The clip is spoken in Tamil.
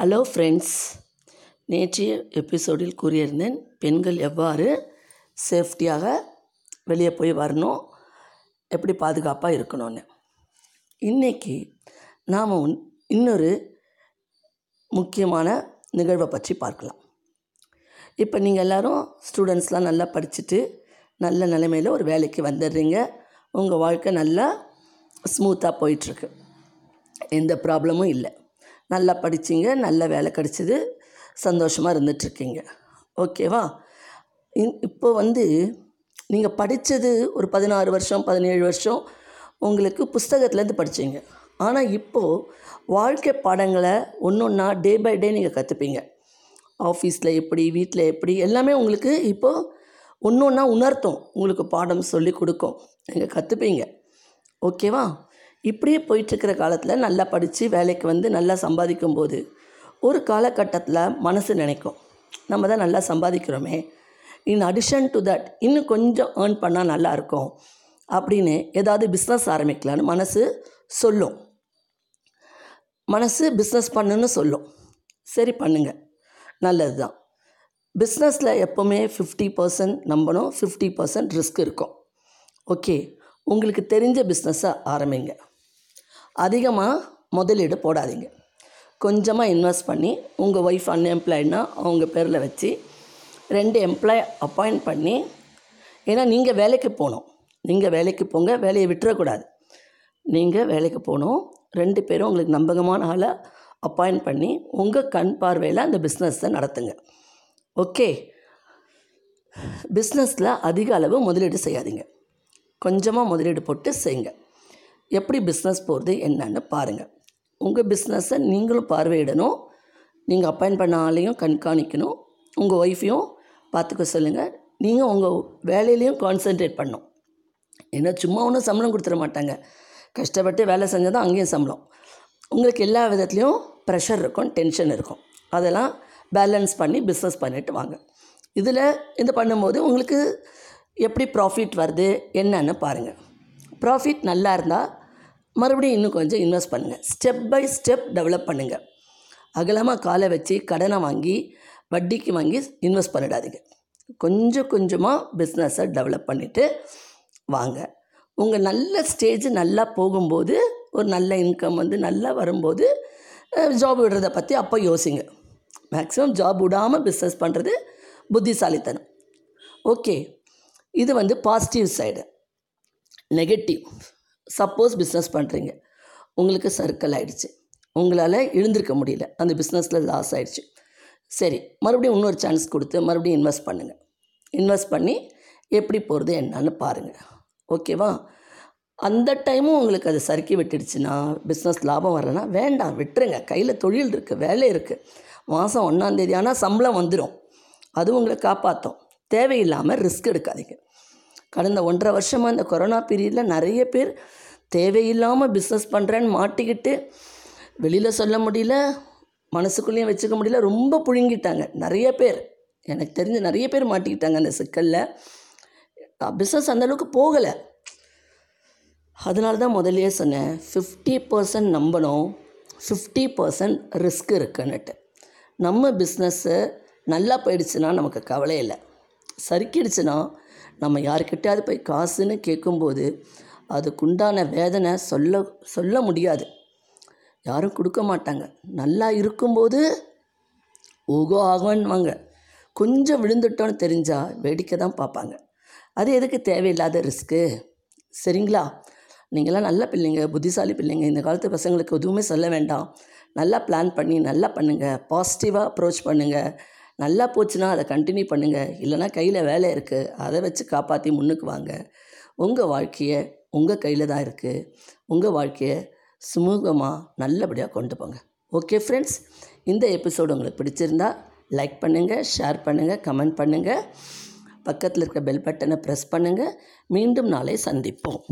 ஹலோ ஃப்ரெண்ட்ஸ் நேற்றைய எபிசோடில் கூறியிருந்தேன் பெண்கள் எவ்வாறு சேஃப்டியாக வெளியே போய் வரணும் எப்படி பாதுகாப்பாக இருக்கணும்னு. இன்றைக்கி நாம் இன்னொரு முக்கியமான நிகழ்வை பற்றி பார்க்கலாம். இப்போ நீங்கள் எல்லோரும் ஸ்டூடெண்ட்ஸ்லாம் நல்லா படிச்சுட்டு நல்ல நிலைமையில் ஒரு வேலைக்கு வந்துடுறீங்க. உங்கள் வாழ்க்கை நல்லா ஸ்மூத்தாக போயிட்டுருக்கு. எந்த ப்ராப்ளமும் இல்லை. நல்லா படிச்சிங்க நல்ல வேலை கிடச்சிது சந்தோஷமாக இருந்துகிட்ருக்கீங்க ஓகேவா? இன் இப்போ வந்து நீங்கள் படித்தது ஒரு பதினாறு வருஷம் பதினேழு வருஷம் உங்களுக்கு புஸ்தகத்துலேருந்து படித்தீங்க ஆனால் இப்போது வாழ்க்கை பாடங்களை ஒன்று ஒன்றா டே பை டே நீங்கள் கற்றுப்பீங்க ஆஃபீஸில் எப்படி வீட்டில் எப்படி எல்லாமே உங்களுக்கு இப்போது ஒன்று ஒன்றா உணர்த்தும். உங்களுக்கு பாடம் சொல்லி கொடுக்கும். நீங்கள் கற்றுப்பீங்க ஓகேவா? இப்படியே போயிட்டுருக்கிற காலத்தில் நல்லா படித்து வேலைக்கு வந்து நல்லா சம்பாதிக்கும் போது ஒரு காலகட்டத்தில் மனசு நினைக்கும். நம்ம தான் நல்லா சம்பாதிக்கிறோமே. இன் அடிஷன் டு தட் இன்னும் கொஞ்சம் ஏர்ன் பண்ணால் நல்லாயிருக்கும் அப்படின்னு ஏதாவது பிஸ்னஸ் ஆரம்பிக்கலான்னு மனசு சொல்லும். மனசு பிஸ்னஸ் பண்ணுன்னு சொல்லும். சரி பண்ணுங்க. நல்லது தான் பிஸ்னஸில் எப்போவுமே ஃபிஃப்டி பர்சன்ட் நம்பணும் ஃபிஃப்டி பர்சன்ட் ரிஸ்க் இருக்கும். ஓகே உங்களுக்கு தெரிஞ்ச பிஸ்னஸை ஆரம்பிங்க. அதிகமாக முதலீடு போடாதீங்க. கொஞ்சமாக இன்வெஸ்ட் பண்ணி உங்கள் ஒய்ஃப் அன்எம்ப்ளாய்ட்னா அவங்க பேரில் வச்சு ரெண்டு எம்ப்ளாய் அப்பாயிண்ட் பண்ணி ஏன்னா நீங்கள் வேலைக்கு போகணும். நீங்கள் வேலைக்கு போங்க வேலையை விட்டுறக்கூடாது. நீங்கள் வேலைக்கு போகணும். ரெண்டு பேரும் உங்களுக்கு நம்பகமான ஆளை அப்பாயிண்ட் பண்ணி உங்கள் கண் பார்வையில் அந்த பிஸ்னஸை நடத்துங்க. ஓகே? பிஸ்னஸில் அதிக அளவு முதலீடு செய்யாதீங்க. கொஞ்சமாக முதலீடு போட்டு செய்யுங்க எப்படி பிஸ்னஸ் போகிறது என்னன்னு பாருங்கள் உங்கள் பிஸ்னஸை நீங்களும் பார்வையிடணும். நீங்கள் அப்பாயின் பண்ண ஆளையும் கண்காணிக்கணும். உங்கள் ஒய்ஃபையும் பார்த்துக்க சொல்லுங்கள் நீங்கள் உங்கள் வேலையிலையும் கான்சென்ட்ரேட் பண்ணும் ஏன்னா சும்மா ஒன்றும் சம்பளம் கொடுத்துட மாட்டாங்க. கஷ்டப்பட்டு வேலை செஞ்சால் தான் அங்கேயும் சம்பளம். உங்களுக்கு எல்லா விதத்துலேயும் ப்ரெஷர் இருக்கும் டென்ஷன் இருக்கும். அதெல்லாம் பேலன்ஸ் பண்ணி பிஸ்னஸ் பண்ணிட்டு வாங்க. இதில் இது பண்ணும்போது உங்களுக்கு எப்படி ப்ராஃபிட் வருது என்னன்னு பாருங்கள் ப்ராஃபிட் நல்லா இருந்தால் மறுபடியும் இன்னும் கொஞ்சம் இன்வெஸ்ட் பண்ணுங்கள் ஸ்டெப் பை ஸ்டெப் டெவலப் பண்ணுங்கள் அகலமாக காலை வச்சு கடனை வாங்கி வட்டிக்கு வாங்கி இன்வெஸ்ட் பண்ணிடாதீங்க. கொஞ்சம் கொஞ்சமாக பிஸ்னஸை டெவலப் பண்ணிவிட்டு வாங்க. உங்கள் நல்ல ஸ்டேஜ் நல்லா போகும்போது ஒரு நல்ல இன்கம் வந்து நல்லா வரும்போது ஜாப் விடுறதை பற்றி அப்போ யோசிங்க. மேக்ஸிமம் ஜாப் விடாமல் பிஸ்னஸ் பண்ணுறது புத்திசாலித்தனம். ஓகே இது வந்து positive side negative suppose business பண்ணுறீங்க உங்களுக்கு சர்க்கிள் ஆகிடுச்சு உங்களால் எழுந்திருக்க முடியல. அந்த பிஸ்னஸில் லாஸ் ஆகிடுச்சு சரி மறுபடியும் இன்னொரு சான்ஸ் கொடுத்து மறுபடியும் இன்வெஸ்ட் பண்ணுங்கள் இன்வெஸ்ட் பண்ணி எப்படி போகிறது என்னன்னு பாருங்கள் ஓகேவா அந்த டைமும் உங்களுக்கு அது சறுக்கி விட்டுடுச்சுன்னா பிஸ்னஸ் லாபம் வரலன்னா வேண்டாம் விட்டுருங்க. கையில் தொழில் இருக்குது வேலை இருக்குது மாதம் ஒன்றாந்தேதி ஆனால் சம்பளம் வந்துடும் அது உங்களை காப்பாற்றும் தேவையில்லாமல் ரிஸ்க் எடுக்காதீங்க. கடந்த ஒன்றரை வருஷமாக இந்த கொரோனா பீரியடில் நிறைய பேர் தேவையில்லாமல் பிஸ்னஸ் பண்ணுறேன்னு மாட்டிக்கிட்டு வெளியில் சொல்ல முடியல மனசுக்குள்ளேயும் வச்சுக்க முடியல ரொம்ப புழுங்கிட்டாங்க. நிறைய பேர். எனக்கு தெரிஞ்ச நிறைய பேர் மாட்டிக்கிட்டாங்க அந்த சிக்கலில். பிஸ்னஸ் அந்தளவுக்கு போகலை. அதனால தான் முதலையே சொன்னேன் ஃபிஃப்டி பர்சன்ட் நம்பணும் ஃபிஃப்டி பர்சன்ட் ரிஸ்க் இருக்குன்னுட்டு. நம்ம பிஸ்னஸ்ஸு நல்லா போயிடுச்சுன்னா நமக்கு கவலை இல்லை. சறுக்கிடுச்சுன்னா நம்ம யார்கிட்டயாவது போய் காசுன்னு கேட்கும்போது அதுக்குண்டான வேதனை சொல்ல சொல்ல முடியாது. யாரும் கொடுக்க மாட்டாங்க. நல்லா இருக்கும்போது ஓகோ ஆகும்னுவாங்க கொஞ்சம் விழுந்துட்டோன்னு தெரிஞ்சால் வேடிக்கை தான் பார்ப்பாங்க. அது எதுக்கு தேவையில்லாத ரிஸ்க்கு சரிங்களா? நீங்களாம் நல்ல பிள்ளைங்க புத்திசாலி பிள்ளைங்க. இந்த காலத்து பசங்களுக்கு எதுவுமே சொல்ல வேண்டாம். நல்லா பிளான் பண்ணி நல்லா பண்ணுங்கள் பாசிட்டிவாக அப்ரோச் பண்ணுங்கள் நல்லா போச்சுன்னா அதை கண்டினியூ பண்ணுங்கள் இல்லைனா கையில் வேலை இருக்குது அதை வச்சு காப்பாற்றி முன்னுக்கு வாங்க. உங்கள் வாழ்க்கையை உங்கள் கையில் தான் இருக்குது உங்கள் வாழ்க்கையை சுமூகமாக நல்லபடியாக கொண்டு போங்க. ஓகே ஃப்ரெண்ட்ஸ் இந்த எபிசோடு உங்களுக்கு பிடிச்சிருந்தா லைக் பண்ணுங்கள் ஷேர் பண்ணுங்கள் கமெண்ட் பண்ணுங்கள் பக்கத்தில் இருக்க பெல் பட்டனை ப்ரெஸ் பண்ணுங்கள் மீண்டும் நாளை சந்திப்போம்.